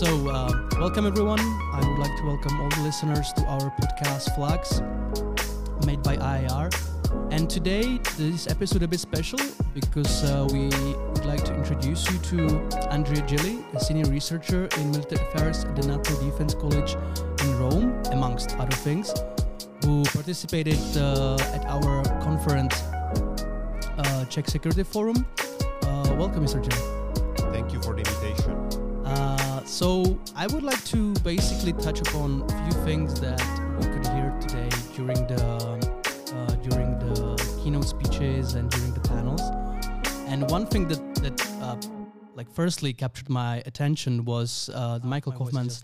So, uh, welcome everyone. I would like to welcome all the listeners to our podcast Flux, made by IIR. And today, this episode a bit special because uh, we would like to introduce you to Andrea Gilli, a senior researcher in military affairs at the NATO Defense College in Rome, amongst other things, who participated uh, at our conference, uh, Czech Security Forum. Uh, welcome, Mr. Gilli. Thank you for the so I would like to basically touch upon a few things that we could hear today during the uh, during the keynote speeches and during the panels. And one thing that that like firstly captured my attention was uh, the Michael Kofman's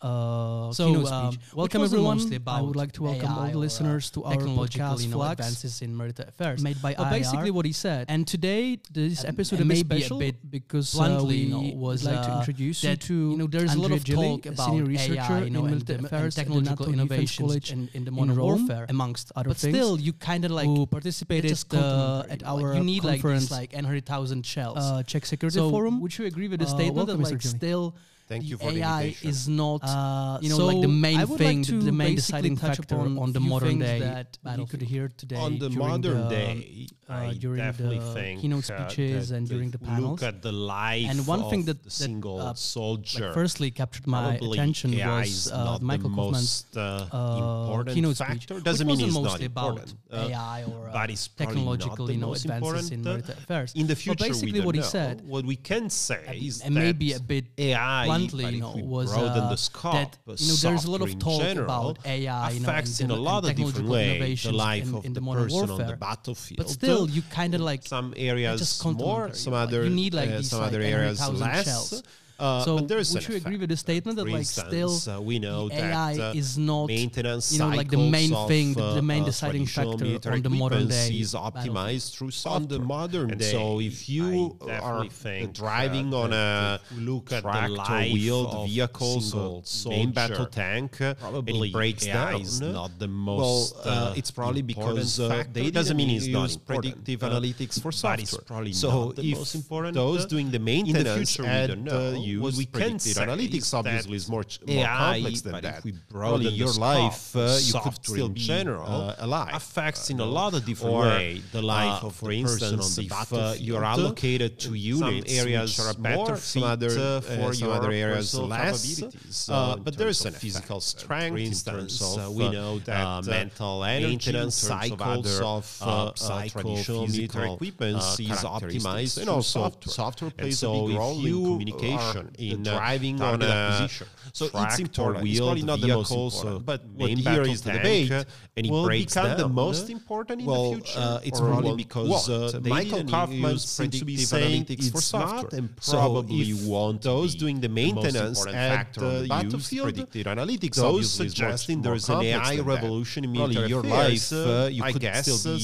uh, So, keynote um, speech. Welcome everyone. I would like to welcome all the uh, listeners to our technological podcast you know, Flux, advances in military affairs. made by But basically what he said. And today this And- episode and is maybe a special bit because bluntly, uh, we you know, was, like to uh, introduce you to you know, there's a lot of talk a about senior AI, researcher you know, in and military and affairs technological Defense innovations College in- in the modern warfare. amongst other but things. still, you kind of like who participated uh, at you know, like our you need like conference, like N thousand shells. uh, Czech Security so Forum. would you agree with the Uh, statement that like still Thank the you for the AI invitation. is not Uh, you know so like the main thing, like to the main deciding touch factor upon on the modern day that we could hear today On the modern the, day, uh, I during definitely the think keynote uh, speeches that and during the panels. Look at the life And one of thing that- the that, single uh, soldier. Like firstly captured my probably attention AI was uh, not Michael the Kofman's most uh, uh, important keynote speech, factor. Doesn't which mean wasn't it's not mostly about important. Uh, AI or uh, but it's probably not technological the you know most advances in important, uh, military affairs. in the future, basically what he said, What we can say and- is and that maybe a bit AI, bluntly, you know, was uh, the scope, that you know there's a lot of talk general about AI, you know, affects in a lot of different ways the life in, of in the the modern person warfare. on the battlefield. But still, you kind of like some just areas more, some you know, like other you need, like, uh, these, some like, other areas less. shells. Uh, so but would you agree with the statement that like instance, still uh, we know the that AI uh, is not maintenance you know like the main thing, the, the main uh, deciding factor on the modern day is optimized through software. On the modern And day. so if you are driving on a look at tractor wheeled vehicle, so main battle tank, and probably it breaks AI down. is not the well, most, uh, uh, it's probably because uh, they Doesn't mean it's not predictive analytics for but software. it's probably so not the if most important, those doing the in the maintenance future we don't know. Used What we can predictive say analytics obviously is more, ch- more complex than that. if we broaden your life, uh, you could still be general, uh, alive. affects uh, in a lot of different or, way the life uh, of for instance, on the if uh, you're allocated to units some areas are better, fit, other uh, for some your other areas less. Uh, uh, but there's terms an physical effect. strength, For in instance, uh, we uh, know that, uh, uh, mental energy, of cycles of, uh, uh, uh, traditional military equipment uh, is optimized and also software. software plays so a big role in communication, are in the uh, driving on a acquisition. So it's important. It's probably not the most important, so but what here the debate, uh, and it will breaks become the down. most important in the well, future, Uh, it's probably because uh, Michael Kofman seems to be saying analytics for it's software. not, and So probably if want those doing the maintenance important had, factor on uh, the battlefield, predictive analytics, those is suggesting there's an complex AI revolution in military your life, uh, you I could guess, still uh, be,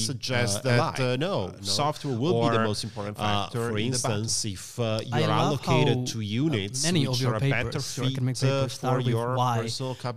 uh, that uh, no, uh, software will be the most important uh, factor. for the instance, if uh, you're allocated to uh, units many of your are a better papers, your academic uh, papers for start with your why,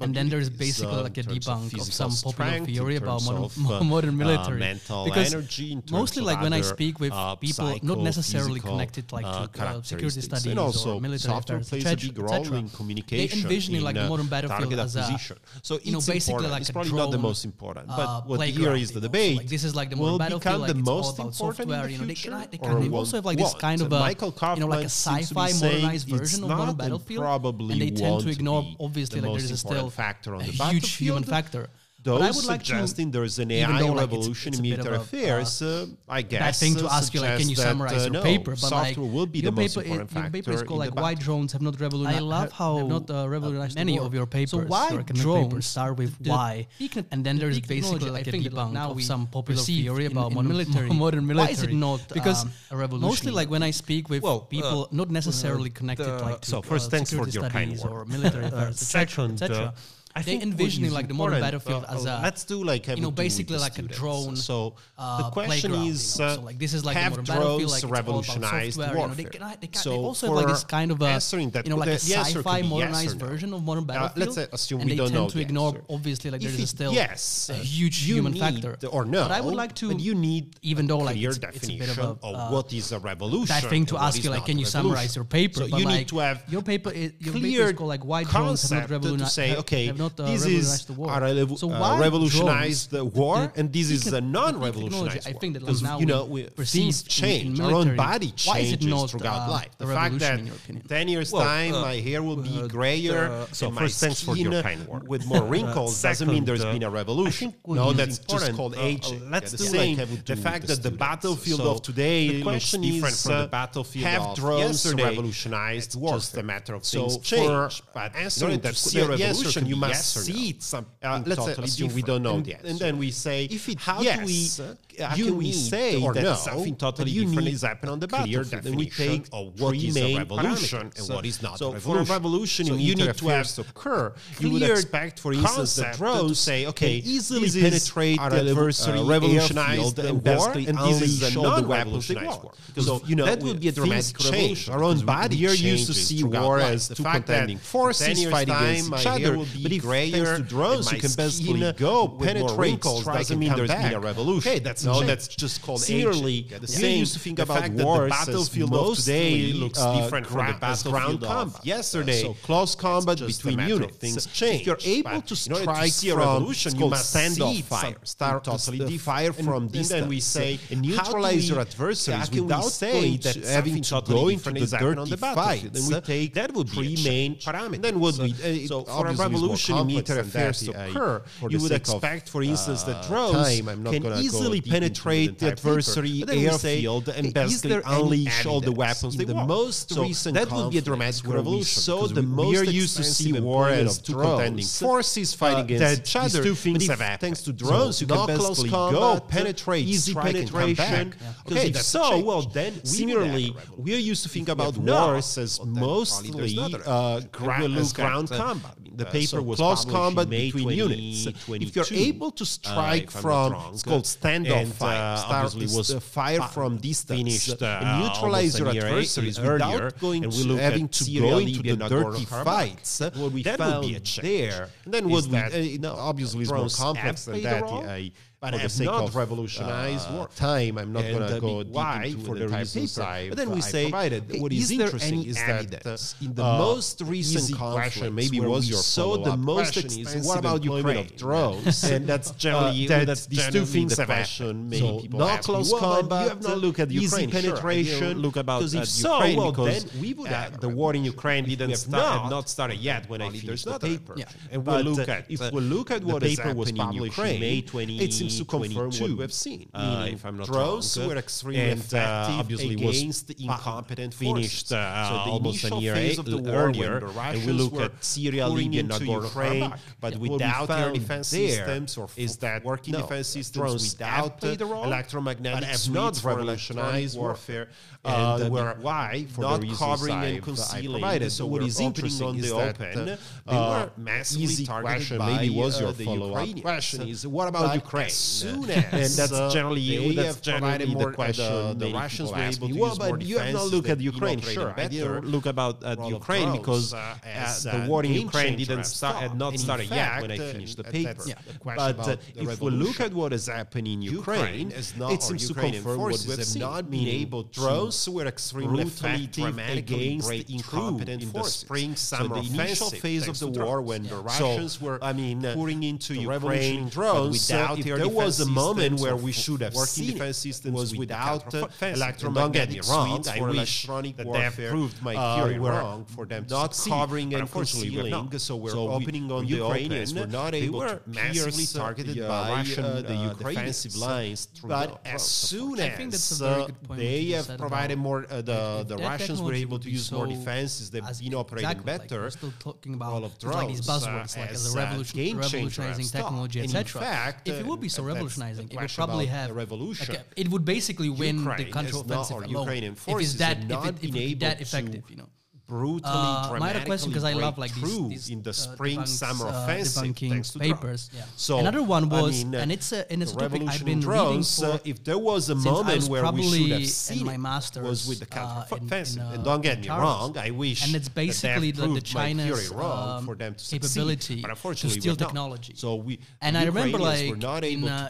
and then there's basically uh, like a terms of debunk of some popular theory about modern, uh, modern uh, military. mental because energy, in terms mostly like when I speak with uh, people not necessarily connected like uh, to uh, security studies and also or military software affairs, plays a big role in communication. envisioning, like, in, the uh, modern battlefield as a, so you know, basically like it's probably not the most important, but uh, what here is the debate. this is like the modern battlefield, like the it's all most about important software. in You know, they can, they, can, they also have like this kind of a Michael you know like a seems to be sci-fi modernized it's version of not modern battlefield, probably and they tend to ignore obviously like there most still factor on a the huge human factor. Those But I would like to suggesting there's an even AI though, like, it's- revolution it's in a bit military a, affairs, uh, I guess. bad thing to uh, ask you like can you suggests that, summarize uh, your no, paper but software like will be the most paper, important is, your paper is called like why drones have not revolutionized I love how uh, not uh, revolutionized the many of your papers So why drones? start with The why peak- and then there's peak basically technology, like I a think that debunk now of some popular perceive theory about in modern military. modern Why military is it not, because um, a revolution? mostly like when I speak with Well, people uh, not necessarily connected the- like to so first, uh, thanks for your kind I they think envisioning like the modern battlefield uh, as a let's do like you know basically like students. a drone. So uh, the question is, you so like this is like have the modern battlefield, like revolutionized software, warfare. You know, they, can, they, can, so they also have like this kind of a that, you know like a sci-fi modernized yes no. version of modern battlefield. Uh, let's assume and we don't know to ignore obviously like there's still yes a huge human factor or no. But I would like to you need even though like it's, definition of, uh, what is a revolution. That thing to ask you like can you summarize your paper? You need to have your paper. Your paper is called like why drones have not revolutionized. Say okay not uh, this is the war. Revo- so uh, revolutionized the war, and this is a non-revolutionized war. I think that like now you know we, things change. In, Our own body changes not, throughout uh, life. The fact that ten years well, time my hair will be grayer, so my skin with more wrinkles doesn't mean there's been a revolution. No, that's just called aging. Let's do the fact that the battlefield of today the question looks different from the battlefield have drones yesterday revolutionized warfare. Just a matter of things change. But answering that revolution, you must yes seed something uh, let's totally say assume different. we don't know and, the answer. and then we say if it how yes, do we how can we say that no, something totally different is happening on the battlefield then we take of what is a revolution and so, what is not so a revolution. for a revolution so you need to have to occur you would expect for instance that drones say okay easily penetrate the uh, adversary revolutionize and basically and unleash all the weapons they war. because you know that would be a dramatic revolution our own body you're used to see war as two contending forces fighting against each other believe to drones, you can basically go penetrate doesn't mean there's back. been a revolution. Hey, that's no, that's just called Similarly, yeah, the same, used to think the about fact wars that the battlefield of today uh, looks uh, different from the battlefield ground of yesterday. Uh, so close combat between units, things so change. If you're able to strike in order to a revolution, you must standoff fire, start totally from distance. And we say and neutralize your adversaries without say that having to go into the dirty battlefield. Then we take that would be three main parameters. Then would we? so for a revolution actually military affairs occur, you would expect, for instance, that uh, drones can easily penetrate the adversary airfield and basically unleash all the weapons they want. The most so recent that would be a dramatic revolution. So the most we are used to see war as two contending forces uh, fighting against each other. Two things have happened. Thanks to drones, you can basically go penetrate, easy penetration. Okay, so well then similarly we are used to think about wars as mostly uh, ground combat. The paper was close combat between 20, units. If you're able to uh, strike uh, from, wrong, it's called standoff and, uh, fire, start was fire from distance, finished, and uh, neutralize your adversaries earlier, without going and to having to go into the dirty fights. What we found there, and then what we, obviously, it's more complex than that but for I'm the sake not of revolutionized uh, time, I'm not going to go why deep into for the, the paper. But then we I say, provided. What is, is interesting is that uh, in the uh, most recent question, maybe was your so the most extensive what about Ukraine of drones, and that's uh, generally uh, that's, these two things the have. Many so people not close combat. You have not look at Ukraine penetration. Look about because so, well we would uh, the war in Ukraine didn't start not started yet when I finished the paper, and we uh, look at if we look at what the paper was published May 20 seems to confirm what we have seen. Uh, if I'm not drones wrong. were extremely and, uh, effective obviously against was incompetent finished, forces. Uh, so the almost initial a year phase of the war earlier, when the Russians we look at Syria, Libya, Nagorno-Karabakh, but yeah. without air defense systems or is that working no, defense systems without the role, electromagnetic but have not revolutionized warfare, uh, and uh, were why for not covering and concealing. So what is interesting on the open, they were massively targeted by maybe was your follow-up question is what about Ukraine? soon as and that's uh, generally that's generally the uh, question. The, the Russians were able to well, use but more you have not looked at Ukraine. Sure, I didn't look about uh, at Ukraine because uh, the war in Ukraine didn't start had not started yet when I finished the paper. But if we look at what is happening in Ukraine, it seems to confirm what we've. Not been able drones were extremely effective against the incompetent in the spring summer so the initial phase of the war when the Russians were I mean pouring into Ukraine drones without their there was a moment where we should have working seen defense it, systems was without uh, electromagnetic And don't get me suites wrong, for I electronic wish that warfare. proved my uh, theory wrong for them to not covering and concealing. So we're opening on the Ukrainians were not They able were to massively uh, targeted the, uh, by Russian, uh, the uh, defensive lines But as drones, soon I think that's a as very uh, good point they have provided more, uh, the the Russians were able to use more defenses. They've been operating better. we're still talking about All of it's like these buzzwords uh, like as a revolution, game revolutionizing technology, And in etc. fact, if it uh, would be so revolutionizing, it would probably have the revolution. like, a- it would basically win the Ukraine not- counteroffensive or alone. Ukrainian if it's that if it, if that effective, you know brutally uh, dramatically my other question because I love like these, these, in the uh, spring debunks, summer uh, offensive thanks to papers. Yeah. So another one was, I mean, uh, and it's a, and it's a topic I've been drones, reading for. Uh, if there was a moment was where we should have seen my master's, was with the counteroffensive, uh, and don't get me wrong, I wish. And it's basically that the China's wrong um, for them to capability but unfortunately, to steal technology. So we and I remember like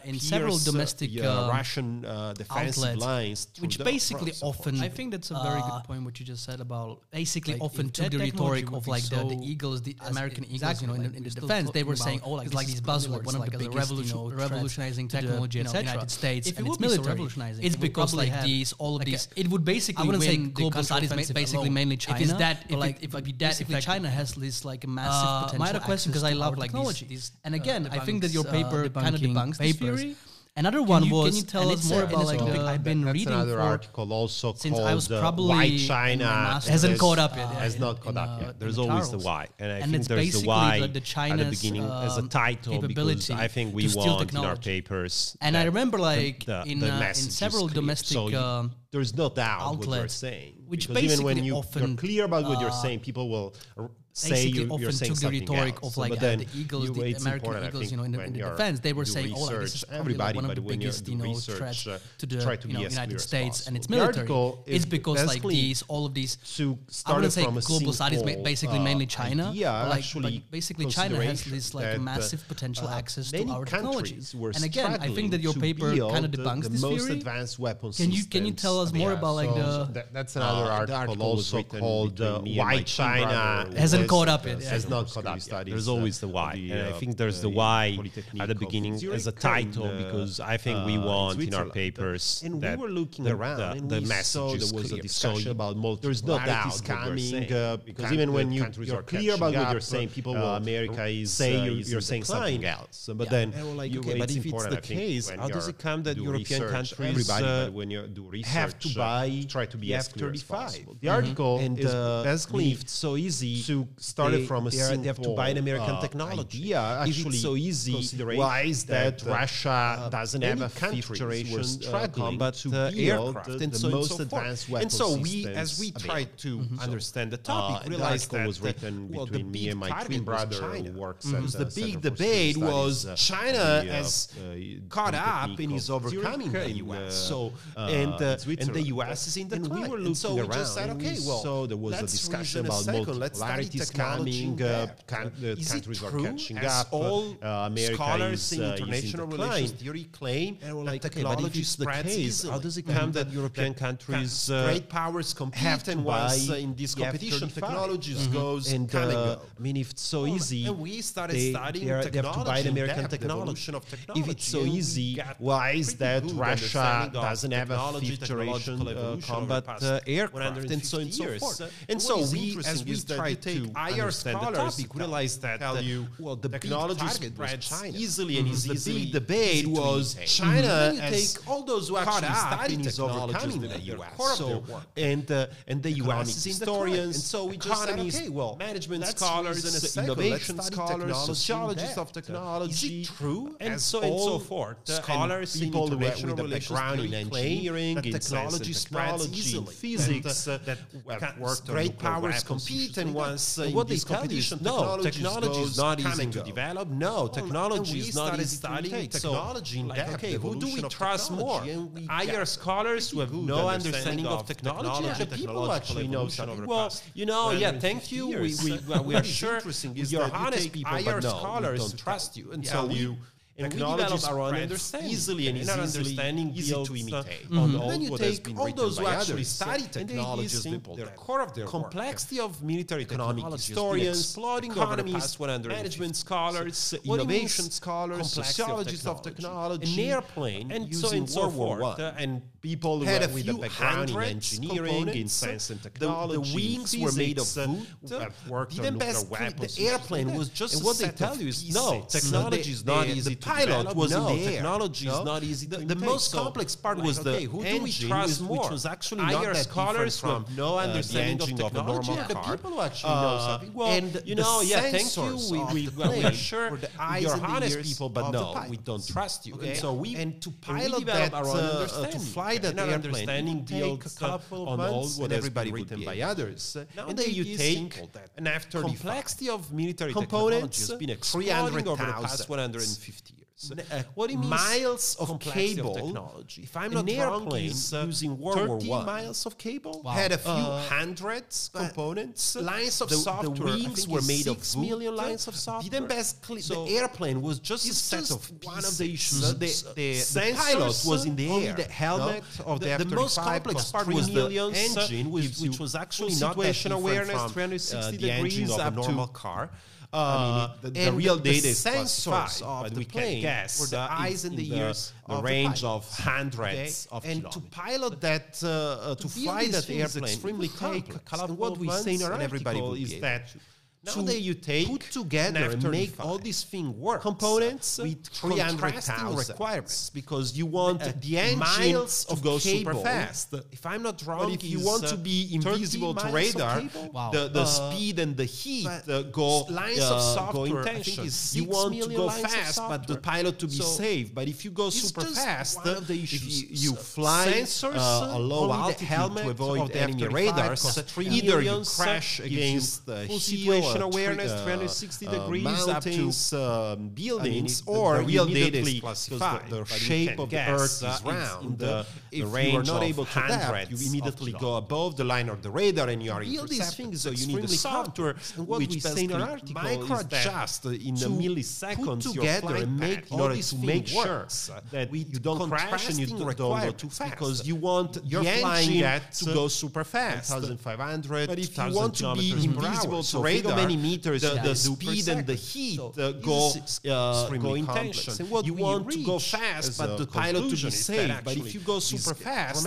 in several domestic Russian defensive lines, which basically often I think that's a very good point what you just said about basically like often took the rhetoric of like so the, Eagles, the American Eagles, you know, like in, in the defense, they were saying, oh, like, like these buzzwords, one of like the biggest, revolution, you know, revolutionizing technology in the United States and its military. revolutionizing, it's because like these, all of these, it would basically. I wouldn't say global studies, basically mainly China. If that, if it be that, if China has this like uh, massive potential. I had a question, because I love like and uh, again, I think that your paper uh, kind of debunks this theory. Another can one you, was. Can you tell us more about like the, I've been reading another article also since called I was uh, probably Why China hasn't caught up yet. Uh, has not caught up uh, yet. There's always the why, and I think there's the why the, the at the beginning as a um, title because I think we want in our papers. And I remember like in, uh, several domestic um, there's no doubt outlet, what you're saying. Which basically even when you, are clear about what you're saying, people will say you, often took the rhetoric else. of like uh, the Eagles, the American Eagles, think, you know, in, in the defense, they were saying, "Oh, this is everybody, one of the biggest, you know, threats uh, to the to you know, United States and its military." It's because like these, all of these, to start I say global studies, basically mainly China, yeah, like basically China has this like massive potential access to our technologies. And again, I think that your paper kind of debunks this theory. Advanced weapons. Can you can you tell us more about like the? That's another uh, article also called "Why China." Has an caught uh, up. Has not caught up. There's always the why. The, and I think uh, there's the why at the beginning as a title because I think we uh, want in our papers and we were looking around the, the message there was a discussion about multiple there's no doubt coming because even when you are clear about what you're saying people will America is say you're saying something else. But then but if it's the case how does it come that European countries when you do research have to buy try to be as 35 the article and uh, has it's so easy to started they, from a they, simple, they have to buy an American uh, technology. Yeah, actually, so easy? Why is that, uh, Russia uh, doesn't have a confederation struggling uh, to uh, aircraft the, and so most and so advanced weapons? And so we, as we try to mm -hmm. understand the topic, uh, realized that was written well, between me and my twin brother who works. Mm -hmm. The big debate was uh, China uh, has caught up and is overcoming the U.S. So and and the U.S. is in the and we were looking around. So there was a discussion about multipolarity is coming. Uh, can, uh, is countries are catching up. All uh, scholars is, in uh, international in relations theory claim that like, technology okay, the case, easily. how does it come that European countries, uh, great powers, compete and once uh, in this competition, technologies mm -hmm. goes and I mean, if it's so oh, easy, and we started they, studying they, are, they have to buy American technology. technology. If it's so easy, why is that Russia doesn't have a fifth generation combat aircraft and so on and so forth? And so we, as we try to you IR understand the topic, realize that tell you well the technology spreads China. easily mm -hmm. and mm-hmm. easily. The big debate was China. Mm -hmm. take all those who actually studied is overcoming the U.S. So and uh, and the U.S. historians, and so we just said, okay, well, management scholars and innovation scholars, sociologists of technology, true, and so and so forth. Scholars, people with a background in engineering, in technology, technology, physics, uh, uh, that great powers compete, and once saying what these competition no technology is not easy to develop. No, technology is not easy to take. Technology in depth. Okay, who do we trust more? IR scholars who have no understanding of technology, the people actually know. Well, you know, yeah, thank you. We we are sure. You're honest people, but no, scholars trust you, and so you and technologies around understanding. easily and, and easily, understanding easy uh, to imitate. Uh, mm -hmm. Then you take all those who actually study technologies, the core of their complexity work. of military economic historians, exploiting economists, management scholars, so innovation scholars, sociologists of technology, an airplane, and so in so forth, uh, and people had a with few a background in engineering, in science and The- the wings in were made of physics, wood. uh, worked Didn't on best weapons. the airplane was just and what they tell you is no, technology is not easy the to pilot was no, the technology is not easy The- to the most So, complex part was the okay, who do we engine, trust which- was actually not that scholars different who have from, no uh, the understanding of engine of a technology. the people who actually know Uh, something. Well, and you the know, yeah, thanks you. We, of we, the well, we are plane sure were try that and understanding builds on all what everybody written by others. Now and then you take an after complexity of military components, has been exploding over the past 150 years. Uh, uh, what do you mean? Miles of cable. Of technology. If I'm not wrong, is uh, using World 30 War One. miles of cable wow. had a few uh, hundreds components. Lines of the, software. The wings were made of six million lines of software. Didn't basically so the airplane was just a set just of one of the issues. The, the, the pilot was in the air. The helmet no? of the, the, the most complex part was the engine, which, which was actually not situation awareness, uh, 360 degrees up to normal car. Uh, I mean, uh, the, the real data the is sensors of the we plane, guess, or the uh, eyes and the, ears, the, range of hundreds okay? of and kilometers. to pilot that, uh, uh to, to fly that airplane, is extremely complex. And what we say in our article is that to you take put together and make all these things work. Components with 300,000 requirements because you want uh, the engine miles to go cable. super fast. If I'm not wrong, if you want uh, to be invisible to radar, wow. the, the uh, speed and the heat uh, uh, go lines of software. I think you want to go fast, but the pilot to be so safe. But if you go super fast, If you, fly sensors, uh, a low altitude helmet to avoid enemy radars, either you crash against the hill situation awareness, uh, 360 uh, degrees, mountains, um, buildings, I mean, or the real data is classified. The, the shape of the Earth is round. The, if you are not able to that, you immediately go above the line of the radar and you are build these things. So you need the software, which we say in our article, micro adjust in the milliseconds together and make in order to make sure that we don't crash and you don't go too fast because you want your flying jet to go super fast, 1,500, but if you want to be invisible to radar, many meters the, the speed and the heat so uh, go uh, go in tension. you want to go fast, but the pilot to be safe. But if you go super fast,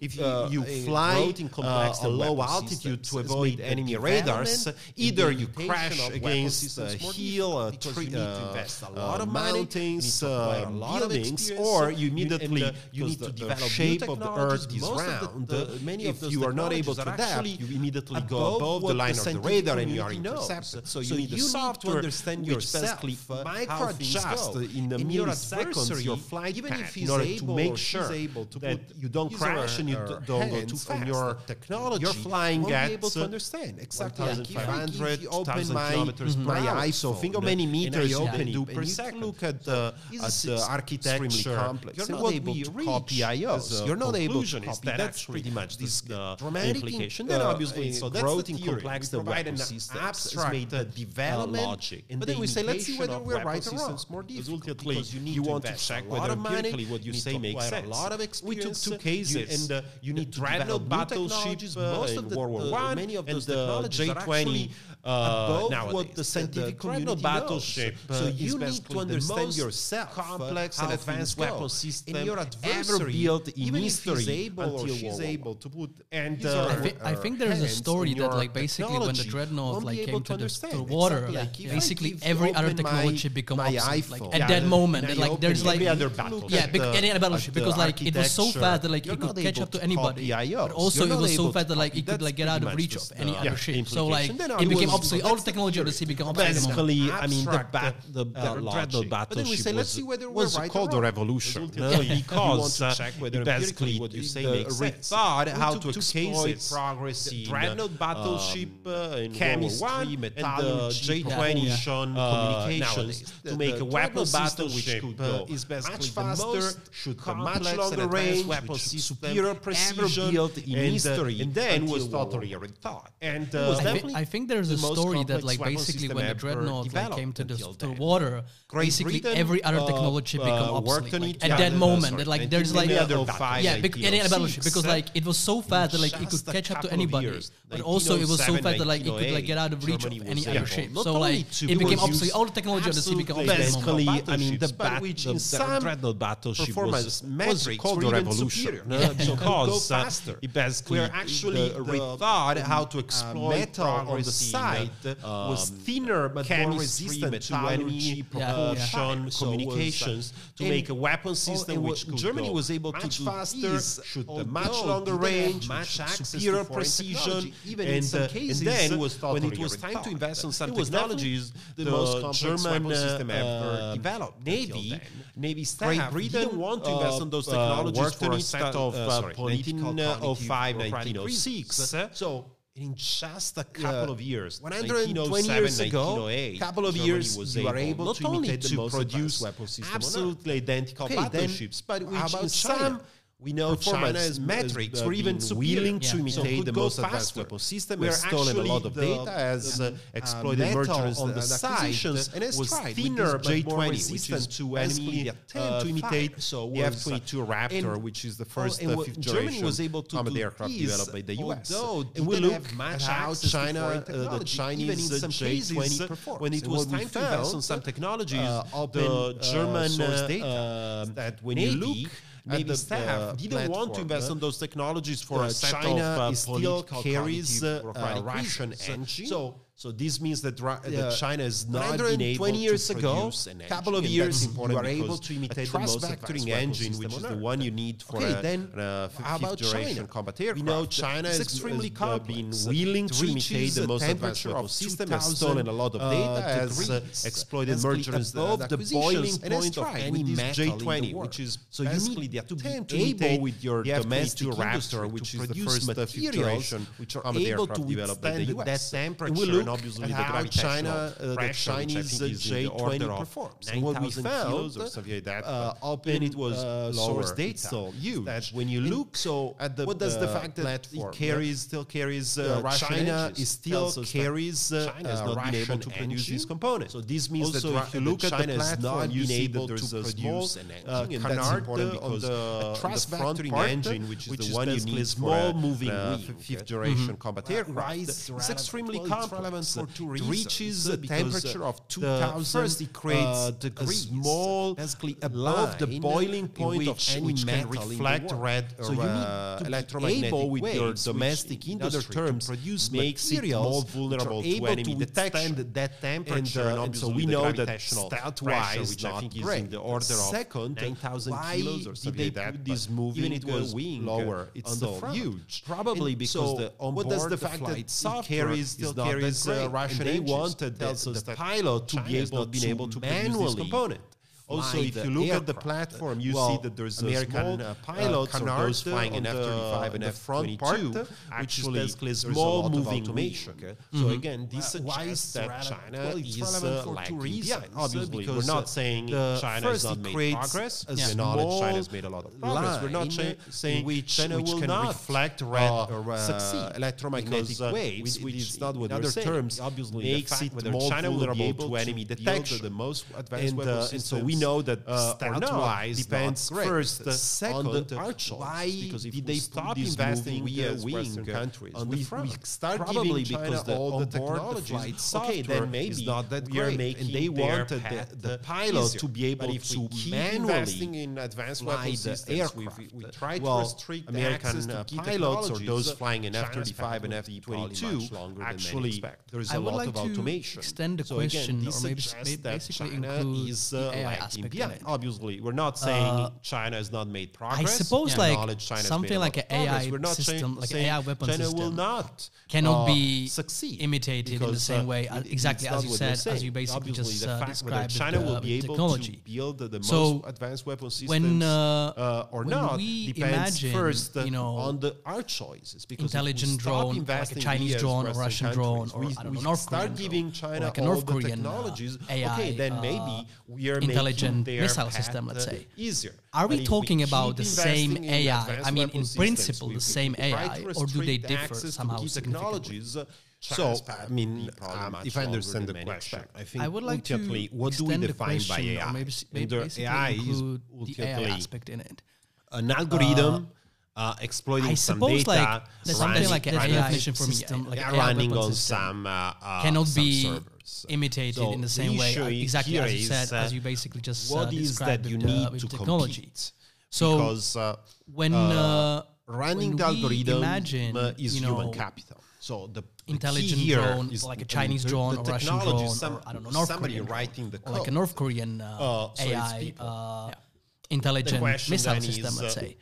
if you, uh, you fly uh, a low altitude to avoid enemy radars, either you crash against uh, uh, a hill, a tree, of mountains, buildings, or you immediately you need to develop shape of the Earth is round. Many if you are not able to adapt, you immediately go above the line of the radar and you are in so, so, you have need you the software, to understand which yourself, basically uh, microadjust in the in milliseconds your, flying flight even if he's in order able to make sure able to that you don't crash and you don't go too fast. Your technology, you're flying won't at be able to uh, understand exactly. Like if I give you open my, mm-hmm. my think how many meters you can do per second. Look at the architecture. You're not able to copy IOs. You're not able to copy. That's pretty much this dramatic implication. Then uh, obviously, so that's the theory. Complex the provide an us made the development logic. And but the then we say, let's see whether we're right or wrong. More ultimately, because you need you to want to check a lot of money. What you, you say makes sense. A lot of experience. We took two cases, you, and uh, you need to develop battleship uh, most of the, World War One, many of those and the J20 uh, nowadays. what the scientific the community battleship. Knows, so you need to understand yourself complex and advanced weapon system and your adversary built even if he's able or she's able to put and uh, I, th- I, think there's a story that like basically when the dreadnought like came to, the, to water exactly. like yeah. basically yeah. every other technology become obsolete like at yeah, that moment and, like there's like other battleship yeah bec- any other battleship because like it was so fast that like it could catch up to anybody but also it was so fast that like it could like get out of reach of any other ship so like it became obsolete. All the technology of the CB became obsolete. Basically, I mean, the, ba- the, uh, the, the battleship but say, let's see whether was right called the revolution. No, because uh, check whether basically what you say makes sense. How to exploit progress um, um, uh, in uh, dreadnought battleship in chemistry, metal, J20 communications to make a weapon battleship uh, is basically the most should much longer range weapon system superior precision built in history. And then was totally rethought. And I think there's a story that like basically when the dreadnought like, came to the, water, Great basically Britain, every other technology uh, became obsolete like, at that moment. That like there's like yeah, any other battleship because like it was so fast that like it could catch up to anybody, but also it was so fast that like it could like get out of reach of any other ship. So like it became obsolete. All the technology on the sea became obsolete. I mean the battle, the dreadnought battleship was called the revolution because uh, it basically we actually rethought how to exploit metal on the sea side um, was thinner but more resistant to enemy propulsion, yeah. communications, so to make a weapon oh, system oh, which Germany was able to do faster, shoot much longer range, much superior precision, even and, in some uh, cases. then was when it was time to invest on some technologies, the, most complex weapon system ever uh, developed. Navy, Navy staff, Great Britain didn't want to invest on those uh, technologies for a set of uh, sorry, 1905, 1906. So in just a couple of years, 120 years ago, a couple of Germany years, you were able not to only to produce absolutely identical okay, partnerships, then, but which in China? some we know China metrics. Is, uh, We're even willing to imitate yeah. so the most advanced weapon system. We're stolen a lot of the, data, as uh, uh exploited uh, mergers on the, the and has was tried thinner but J20, more resistant to enemy attempt uh, to imitate so the F-22 uh, Raptor, which is the oh, first uh, well, fifth generation Germany was able to do aircraft this, developed by the U.S. And we look at how China, the Chinese J20 performed. When it was time to invest on some technologies, the German data um, that when you look maybe the, staff didn't want to invest in those technologies for a set China of, uh, still carries uh, uh, Russian engine. So so this means that, yeah. that China is not been able years to ago, an couple of years you are able to imitate the most factoring engine, which is the one you need for okay, a, then a how about China? combat aircraft. We know China is extremely been willing to imitate the most advanced weapon system, has stolen a lot of uh, data, uh, has uh, exploited mergers uh, above the boiling point of any J20, which is so you need to be able with your domestic Raptor, which is the first fifth generation which are able to withstand that temperature and obviously how China, uh, the Chinese uh, J20 performs. And what we found, like that, uh, open, and it was uh, source data so huge. That when you look, so at the what does the uh, fact that it carries still carries uh, China is still carries China is not Russian able to produce these components. So this means also that if you look at China the platform, you see that there's a small and that's important because the front engine, which is the one you need small moving fifth generation combat mm-hmm. aircraft, is extremely complex heavens reaches a uh, temperature of 2000 first it creates uh, degrees, small basically above the boiling point of any metal reflect red so you need uh, to electromagnetic able with your domestic in other terms produce makes it more vulnerable to enemy detection. that temperature and, uh, and so we know that stealth wise which I think is in the order of second 10000 kilos or something like that this moving even it was wing lower. it's so huge. Probably because the on board the fact that software carries still carries uh, Russian they engines. wanted the, the pilot to China's be able, been able to manually this component. Oh, also, if you look aircraft. at the platform, you well, see that there's American a small uh, pilots uh, flying an F-35 and F-22, front part, which is basically small moving automation. Okay? Mm-hmm. So again, this well, why is that? China well, is uh, for lacking two reasons. Uh, yeah, obviously, because we're not saying China has not made progress. A China has made a lot of progress. We're not saying which China will not reflect uh, red or succeed electromagnetic waves, which is not what. Obviously, makes it more vulnerable to enemy detection. the most advanced weapons. And so we know that uh, stealth wise depends first uh, second on the arch why because if did they stop investing via wing countries. on we, the front, we start probably because the, all the technology okay then maybe is not that great making and they wanted the, the pilot easier. to be able but to manually investing in advanced weapon systems aircraft, we, we try well, to restrict American access uh, to key pilots or those flying in F-35 and F-22 actually there is a lot of automation. extend the so question again, or maybe basically include is uh, aspect. Yeah, obviously, we're not saying uh, China has not made progress. I suppose yeah. like China something like an AI we're not system, like China, AI weapon China system, will not cannot uh, be succeed imitated in the same uh, way. It, exactly as you said, as you basically obviously just the uh, fact described China will uh, be able technology. to build the, the so most advanced weapon systems when, or when not depends first you know, on the our choices because intelligent drone, like a Chinese drone, or Russian drone, or we, North Korean start giving China North the technologies. Okay, then maybe we are making their missile system, let's uh, say. easier. Are we But if talking about the same AI? I mean, in principle, the same AI, or do they differ somehow technologies, uh, So, I mean, um, if I understand the question, expect. I think I would like to ultimately, what do we define by AI? or maybe, s- maybe the basically AI is include the AI ultimately aspect in it. an algorithm uh, exploiting I some data, like there's something running- like an there's AI running- definition for me, system, uh, like yeah, AI running on system some uh, uh, cannot some be so, imitated so in the same way, exactly as you said, as uh, you basically just what uh, is that you need uh, to technology. compete. So because uh, when running when the algorithm imagine, is you know, human capital. So the intelligent the drone, is like a Chinese drone the, or Russian drone, some, or, I don't know, North somebody Korean writing the code. like a North Korean uh, uh, so AI uh, yeah. intelligent missile system, is, let's say.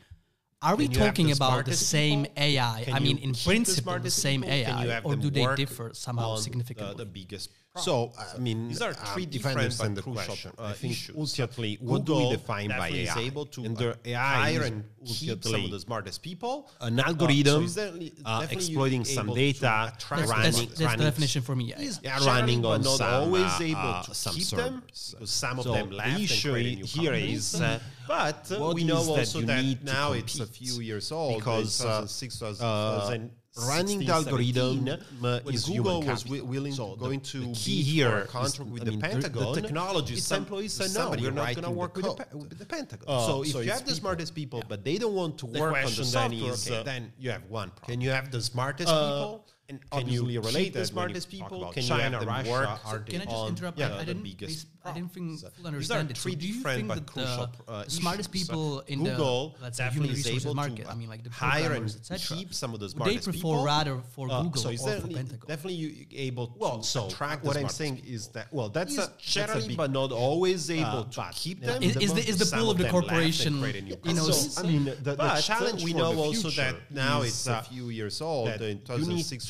Are we talking about the same people? AI? Can I mean, in principle, the same people? AI, or do they differ somehow significantly? The biggest so, I mean, these are um, three um, different but crucial uh, I think issues. Ultimately, what Google do we define by AI? Is able to and uh, the AI hire and keep some of the smartest people. An algorithm uh, so definitely, definitely uh, uh exploiting some data, running, that's, that's running, the definition for me. Yeah, yeah. running on not some, always uh, able to some keep them. Some so of them left. The issue here is, but we know also that now it's a few years old because 2006, 2000 running 16, the algorithm uh, is Google was wi willing so to go into key here contract is, with I the Pentagon. The technology, its some, employees said no, we're not going to work the with, the with the, Pentagon. Uh, so if so you have the smartest people, yeah. but they don't want to the work on the software, is, okay, uh, then you have one problem. Can you have the smartest uh, people? and obviously you relate the smartest people? Can China, you Russia work? So can I just interrupt? Yeah, I, didn't, biggest I didn't think so understand these are three it. So different but crucial uh, smartest people so in Google, the let's say human resources market, I mean like the hire and keep some of those they prefer rather for uh, Google or for Pentagon. Definitely you able well, to so attract. What I'm saying is that well, that's a generally but not always uh, able to keep them. Is the pool of the corporation? You know, I mean the challenge we know also that now it's a few years old in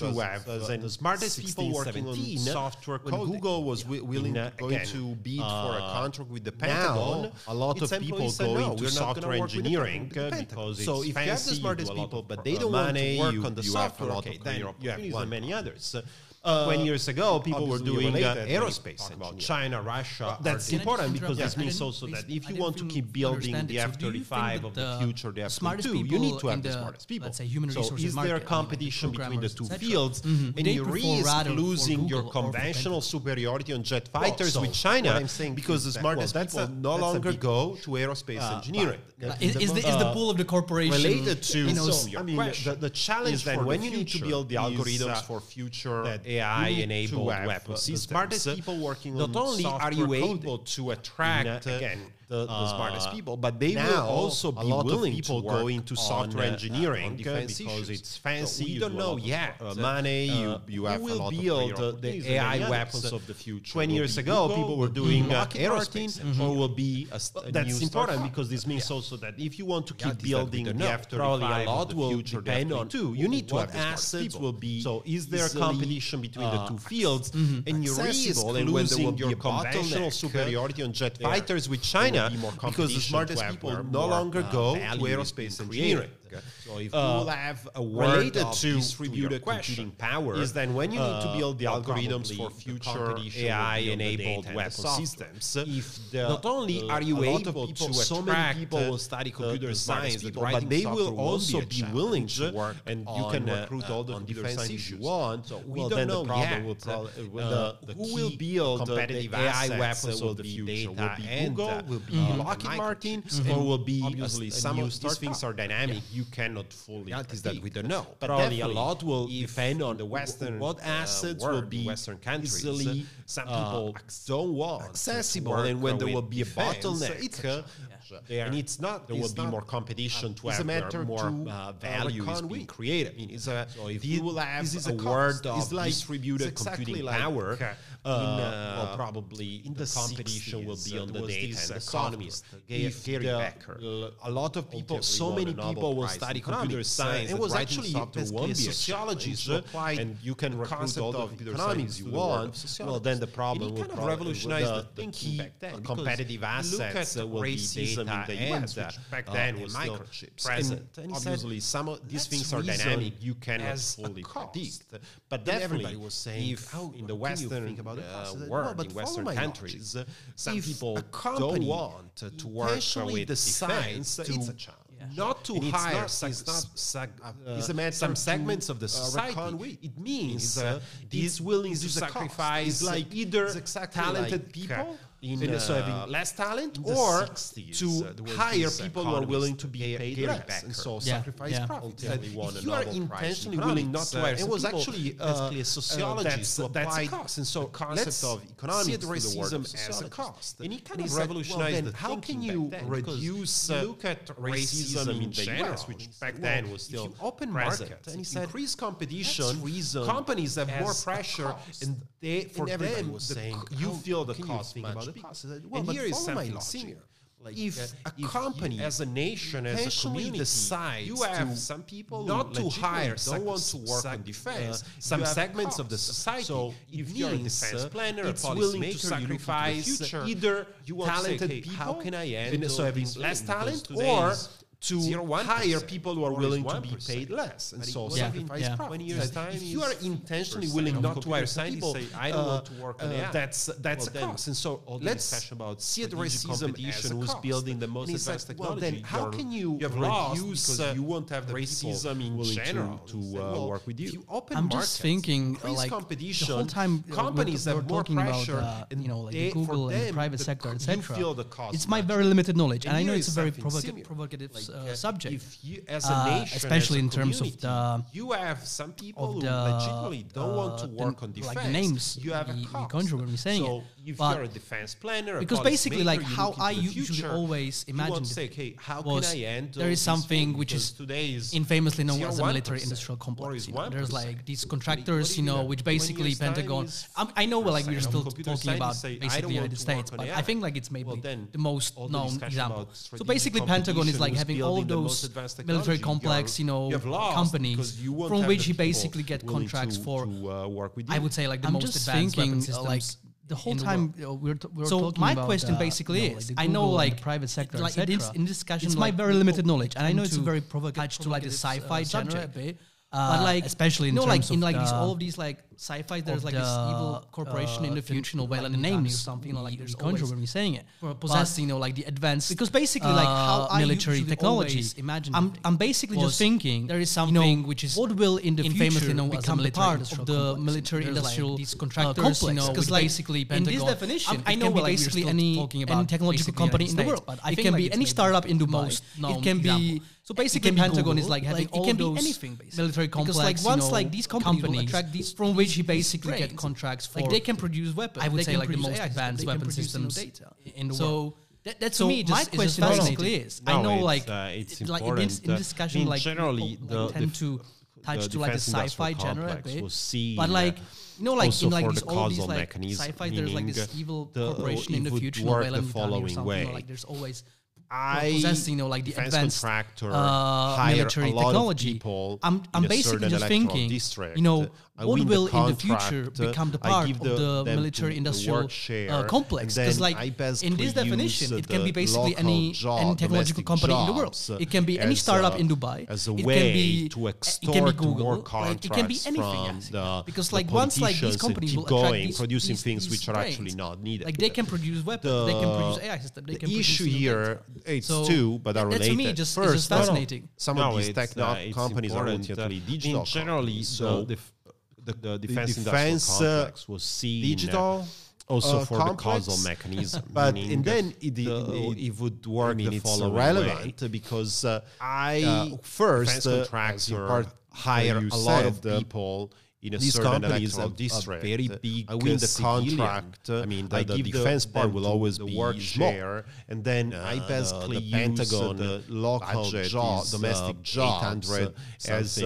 uh, the smartest 16, people working on software code. When Google was yeah. willing going to bid uh, for a uh, contract with the Pentagon, now, a lot of people go no, into software engineering because so if fancy, you have the smartest people, but they don't want to work on the software, okay, then you have many others. Uh, 20 years ago, people were doing uh, aerospace about China, Russia. That's important because yeah. this means also that if you want to keep building the F-35 of the future, the F-22, you need to have the, smartest people. Let's say human so is there competition between the two fields? Mm-hmm. And you risk losing your conventional superiority on jet fighters with China because the smartest people no longer go to aerospace ah, engineering. Is the uh, pool of the corporation related to? I mean, the challenge then when you need to build the algorithms for future AI enabled weapons. See, smartest people working not on only are you able to attract in, again the, the uh, smartest people, but they will also be willing people to go into software on, uh, engineering on because issues. it's fancy. So we don't know yet. Uh, money, uh, you, you have will a lot build of the, the AI weapons of the future. Twenty years ago, people were doing uh, aerospace, mm-hmm. or will be a, a That's important because this means yeah. also that if you want to keep building the F probably a lot will depend on too. You need to have assets will be so. Is there a competition between the two uh, fields? Mm-hmm. And you're reasonable, and when there will be a conventional superiority on jet fighters with China. China because the smartest people no longer go to aerospace engineering. So if uh, you have a word related to distributed to computing power, is then when you need to uh, build the algorithms for future AI-enabled weapon systems, if the, not only uh, are you able to so many people will study computer the, the science, people, but they will also be, be willing to work, and you can recruit all the computer scientists you want. So we well, don't know the yet. Will uh, the, who will build competitive the AI weapons of the future? Will be Google? Will be Lockheed Martin? Or will be obviously some of these things are dynamic you cannot fully. That is that we don't know. But probably a lot will depend on the Western. What uh, assets uh, work, will be Western countries easily? Some uh, people uh, don't want accessible, and when there will be a defense, bottleneck, it's a, and it's not. There it's will be more competition to have matter more uh, value is being created. I mean, it's a, so if you will have a, a word of like distributed computing power uh, uh, well, probably in the, the competition 60s, will be on the data and economist, Gary, Becker. a lot of people, so many people will study computer science. It was actually one sociologist, and you can recruit all the computer science you want. Well, then the problem will kind of revolutionize the thinking back then. Competitive assets will be data in the US, back uh, then was microchips present. Obviously, some of these things are dynamic. You cannot fully predict, but definitely, if in the Western my countries, uh, some If people don't want to, to work uh, intentionally with decides defense. to- it's a challenge. Yeah. Not to And it's hire not- some, segments of the society. It means it's not- seg- uh, uh, in, in uh, less talent or 60s, to uh, hire uh, people who are willing to be paid Gary less and so yeah. sacrifice yeah. profits. Yeah. Until yeah. If you are intentionally willing not to hire uh, it was actually a sociologist uh, that's, a cost. And so the concept of economics see the racism as a cost. And he kind of revolutionized well, how can you reduce look at racism in the US, which back then was still open market and he said competition companies have more pressure and they for them you feel the cost much other parts. Well, and here is something similar. Like, if uh, a if company, as a nation, as a community, decides you have some people not to hire, don't want to work on defense, uh, some segments costs. of the society. So if you're a defense uh, planner, it's a willing to sacrifice future, either you talented say, hey, people, how can I end so having less talent, or to 0, hire people who are willing to be paid less. And so yeah. sacrifice yeah. if you are intentionally willing not to hire some people, say, I don't uh, want to uh, work uh, on uh, That's, that's well, a cost. And so all let's about see it racism as a who's cost. building the most advanced like, technology. Well, then how can you, you reduce uh, you won't have the racism in general to, uh, work with you? I'm just thinking like competition, the whole time companies have. You know, like Google and private sector, etc. It's my very limited knowledge, and I know it's a very provocative uh, subject. If you, as a uh, nation, uh, especially a in terms of the you have some people who legitimately don't want to uh, work the, on defense. Like the names you have we, a cost. we conjure when we're saying so, it if but you're a defense planner, because basically, maker, like how I usually future, always imagine, say, okay, how can I end?" There is something which is today is infamously known as a military industrial complex. You know? There's like these contractors, you know, which basically Pentagon. I know, like we're still talking about basically the United States, but I think like it's maybe the most known example. So basically, Pentagon is like having all those military complex, you know, companies from which he basically get contracts for. I would say like the most advanced weapon systems the whole time you we're, t- we're so talking my question uh, basically you know, is i know like private sector like it is in discussion it's like my very limited knowledge and i know it's very provocative to like the sci-fi uh, genre a bit. Uh, but like especially in no, like in like uh, these all of these like sci-fi there's like the, this evil corporation uh, in the uh, future you know by like the names or something you know, like there's conjure when you're saying it. possessing you know like the advanced because basically uh, like how military technologies imagine I'm, I'm basically just thinking there is something you know, which is what will in the in future famous, you know, become part of the military industrial like these uh, contractors uh, you know because like basically in this definition I know basically any technological company in the world. But it can be any startup in most, it can be so basically Pentagon is like having it can be anything military complex because like once like these companies will attract these from which which he basically get contracts for. Like they can produce weapons. I would they say like the most advanced weapon systems data. in the so world. That, that's so me. Just, my question is basically is no, I know like uh, it's like in in discussion like generally the, tend to touch to like a sci-fi genre a bit, but like you know like in like all these like sci-fi there's like this evil corporation in the future the following way like there's always I possess, you know, like the advanced uh, military technology. I'm, I'm basically just thinking, you know, I what will the contract, in the future uh, become the part of the, military industrial uh, complex? Because, like, in this definition, uh, it can be basically any, job, any technological company in the world. It can be any startup a, in Dubai. As a it way can be, to extort it can be Google. It can be anything. Yes, the, because, like, once like these companies will attract going, these, producing these, things these which are actually not needed. Like, they can produce weapons, they can produce AI systems. They can the issue here, it's two, but are related. To me, just fascinating. Some of these tech companies are digital. In generally, so the, the defense, industrial defense complex was seen uh, digital also uh, for complex, the causal mechanism. but and then it, the, it, it, would work I mean, the following relevant way. because uh, I uh, first uh, as you part, hire a lot of people in a These certain electoral district. very big I win uh, the civilian. contract. I mean, the, I the defense part will always the be work and then uh, I basically the uh, Pentagon the local job, uh, domestic uh, jobs 800 as,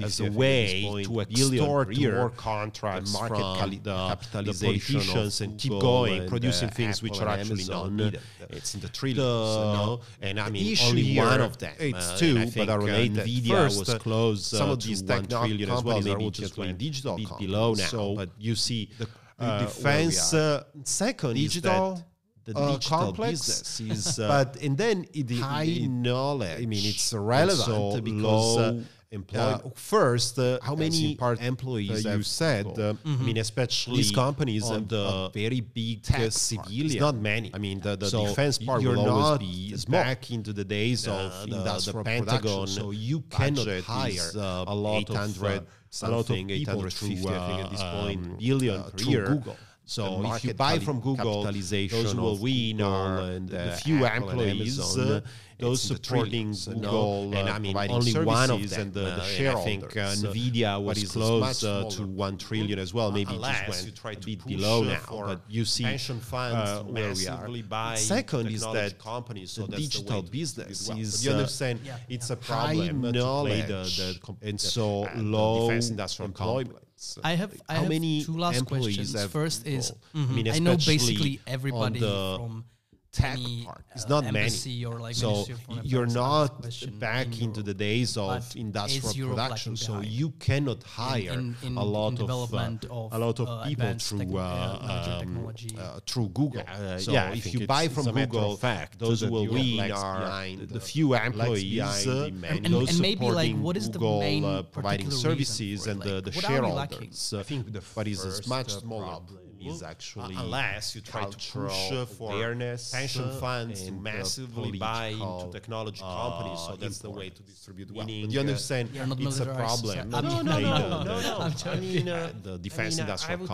as a way to extort more contracts market from cali- the, the politicians and keep going, and producing things Apple which are actually Amazon. not needed. It's in the trillions, no? and I mean only one of them. It's two, but are related. Nvidia was close. Some of these tech companies are Maybe also just doing went digital below now. So but you see, the uh, defense, where we are. uh, second digital, is that the uh, digital complex, business is, uh, but and then it- high knowledge. I mean, it's relevant because low uh, employment. uh, first, uh, how many part, employees uh, you said, Google? uh, I mean, especially these companies on the uh, very big tech uh, civilian. It's not many. I mean, the, the So defense part will always be small. back into the days Uh, of the- the, industrial the Pentagon. So you cannot budget hire is, uh, a lot of 800 uh, a lot of people, 850, 850, I think, at this point, billion uh, per year. Google. So if you buy from Google, those who will win Google are the uh, few Apple employees, uh, Amazon, those supporting Google, uh, and I mean only one of them. And the, the share I think Nvidia was close to one trillion as well. Maybe it just you try to bit below now, but you see uh, where we are. Second is that companies, so the digital business well. is you understand it's a problem high knowledge the, the and so low employment. Uh, I have like I how have many two last employees questions. First is mm-hmm. I, mean, I know basically everybody from tech part. It's uh, not many. Like so you're not back in into the days of but industrial production. So you cannot hire in, in, a lot of, uh, of, a lot of people through uh, um, uh, through Google. Yeah, so yeah if you buy from Google, fact those will be the few employees and those supporting Google providing services and the shareholders. I think the but it's much smaller is actually unless you try to push uh, for fairness pension funds to uh, massively buy into technology uh, companies. So that's the way to distribute wealth. But you understand? It's a problem. No, no, no, no, I mean, the defense industrial.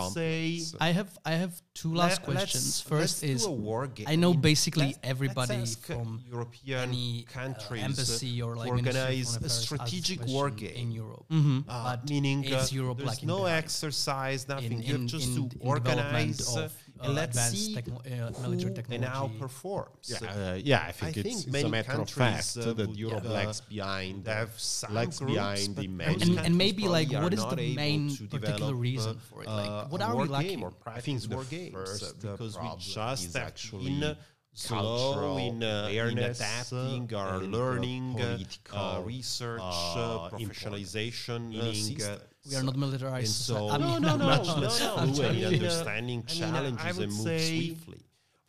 I have I have two last questions. 1st is I know basically everybody from European countries embassy or like organize a strategic war game in Europe, mm-hmm. uh, meaning uh, there's no behind. exercise, nothing. In, in, you have just to organize development of uh, uh, let's advanced techno uh, military technology. And how performs. Yeah, uh, yeah I think I it's, think a matter of fact that Europe lags behind, have lags behind the main. And, and maybe like what is the main particular reason for it? Like what are we lacking? Or I think it's war games first because we just actually slow in, uh, in adapting uh, our learning, uh, political, research, professionalization, meaning we are not militarized. So I mean, no, no, no, much no, no, I mean, understanding I mean, challenges and move swiftly.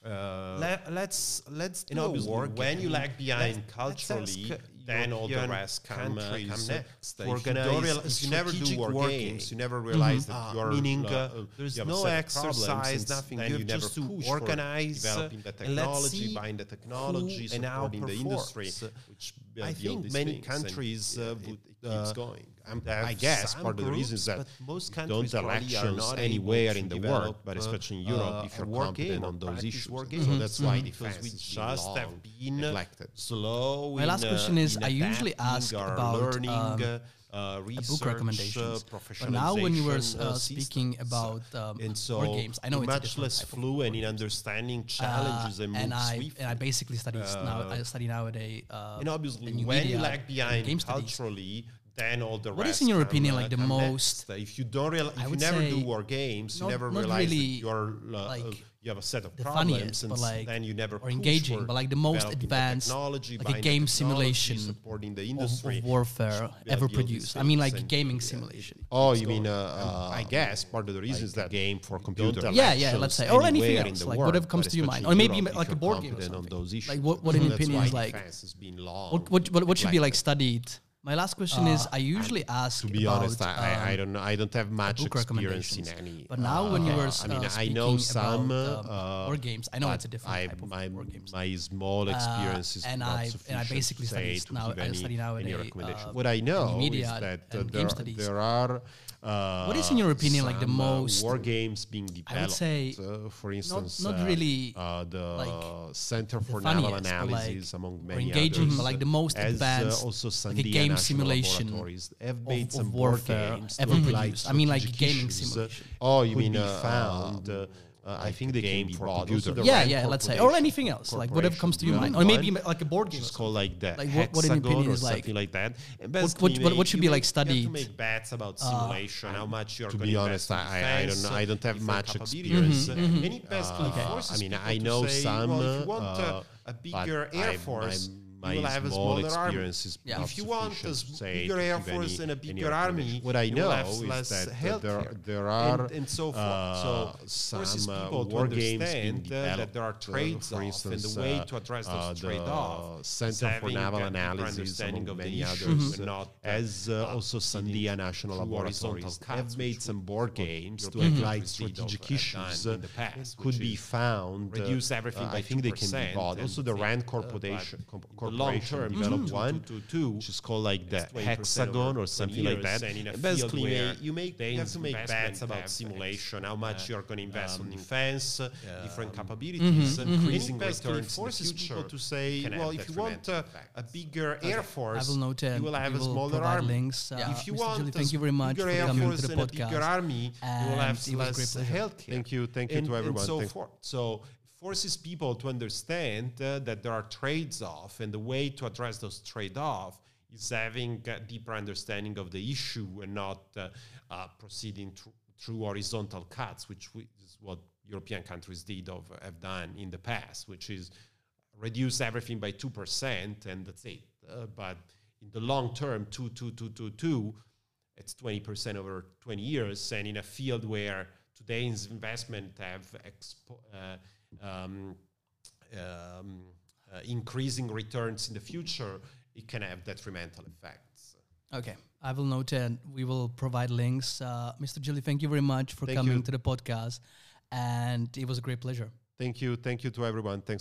Uh, Le let's let's do work when you lag behind culturally, then all the rest come, uh, come next. We're gonna you never do war, war games. You never mm-hmm. realize mm -hmm. that ah, you're meaning uh, uh there's no exercise, nothing. You, just to organize, developing the uh, technology, buying the technology, supporting the industry. Which I think many countries uh, would, keeps going. I'm, i guess part groups, of the reason is that most countries don't elections anywhere in the world, but especially in Europe, uh, if you're competent on those issues. Mm -hmm. So that's why defense we just have been neglected. slow. My last question uh, is: I usually ask about um, learning. Um, uh, research, book recommendations. Uh, but now, when you were uh, uh speaking about um, and so board games, I know it's much less fluent in understanding challenges and, and I and I basically study now. I study nowadays. and obviously, when you lag behind culturally, then all the what rest. What is, in your opinion, like the most? If you don't realize, if you never do war games, you never realize really you're uh, uh, like you have a set of the problems, funniest, and like, then you never or engaging, but like the most advanced like a game simulation supporting the industry of, of warfare ever produced. I mean, like gaming yeah. simulation. Oh, you mean? Uh, I uh, guess part of the reason like is that game for computer. Yeah, yeah. Let's say or anything else, like whatever comes to your mind, or maybe like a board game. Like what, what in opinion is like? What what should be like studied? My last question uh, is: ah, I usually ask. To be about, honest, I, um, I, don't know. I don't have uh, much experience in any. But now, uh, when you were, I uh, mean, um, uh, I know some about, board games. I know it's a different I, type of my, board games. My small uh, experience is and not I, sufficient. And I basically study now. Any, I study now any recommendation. what I know is that there, there are. Uh, what is in your opinion like the most war games being developed I would say uh, for instance not, not really uh, the like center for the naval analysis like among many engaging others, like the most advanced also San like game simulation have of, of warfare ever produced. I mean, like gaming uh, simulation. Oh, you mean uh, found? Uh, uh, I think the game for be bought. The yeah, yeah. Let's say or anything else, like whatever comes to your mind, or maybe like a board game. Just called like that. Like what, what an opinion is like. Something like that. What, what, what, what, should be like studied? to make bets about uh, simulation, uh, how much you're. going To be honest, I, I don't know. I don't have much experience. Mm-hmm, mm-hmm. Many best. Uh, I mean, I know some. Well, if you want a bigger air force my you will have small, a smaller experience army. is yeah. if you want a bigger air force any, and a bigger army what i know is that, that there, there are and, and so forth uh, so forces people to understand that there are trades off and the way to address those uh, trade off center for naval analysis and uh, many others uh, as also sandia national laboratories have made some board games to highlight strategic issues could be found reduce everything i think they can be bought also the rand corporation Corporation, but Corp- going long term develop one, two, two, which is called like the hexagon or something like that. years, and in And basically, you make the you have to make bets about simulation, how much uh, you're going to invest on um, defense, uh, different um, capabilities, mhm, increasing basically returns in forces people to say, well, if you want uh, a effects. bigger air force, I will note it. you will have a smaller provide army. links. Uh, if you want Gilli, a thank you very much for bigger air coming force to the and a bigger army, you will have And it was a great less pleasure. healthcare. Thank you, thank you and, to and everyone. so forth. So forces people to understand uh, that there are trades off, and the way to address those trade off is having a deeper understanding of the issue and not uh, uh, proceeding thr- through horizontal cuts, which is what European countries did of have done in the past, which is reduce everything by two percent and that's it. Uh, but in the long term, two, two, two, two, two, it's 20% over 20 years. And in a field where today's investment have uh, um, um, uh, increasing returns in the future, it can have detrimental effects. Okay, I will note it. We will provide links. Uh, Mr. Gilli, thank you very much for Thank coming you. to the podcast. And it was a great pleasure. Thank you, thank you to everyone. Thanks.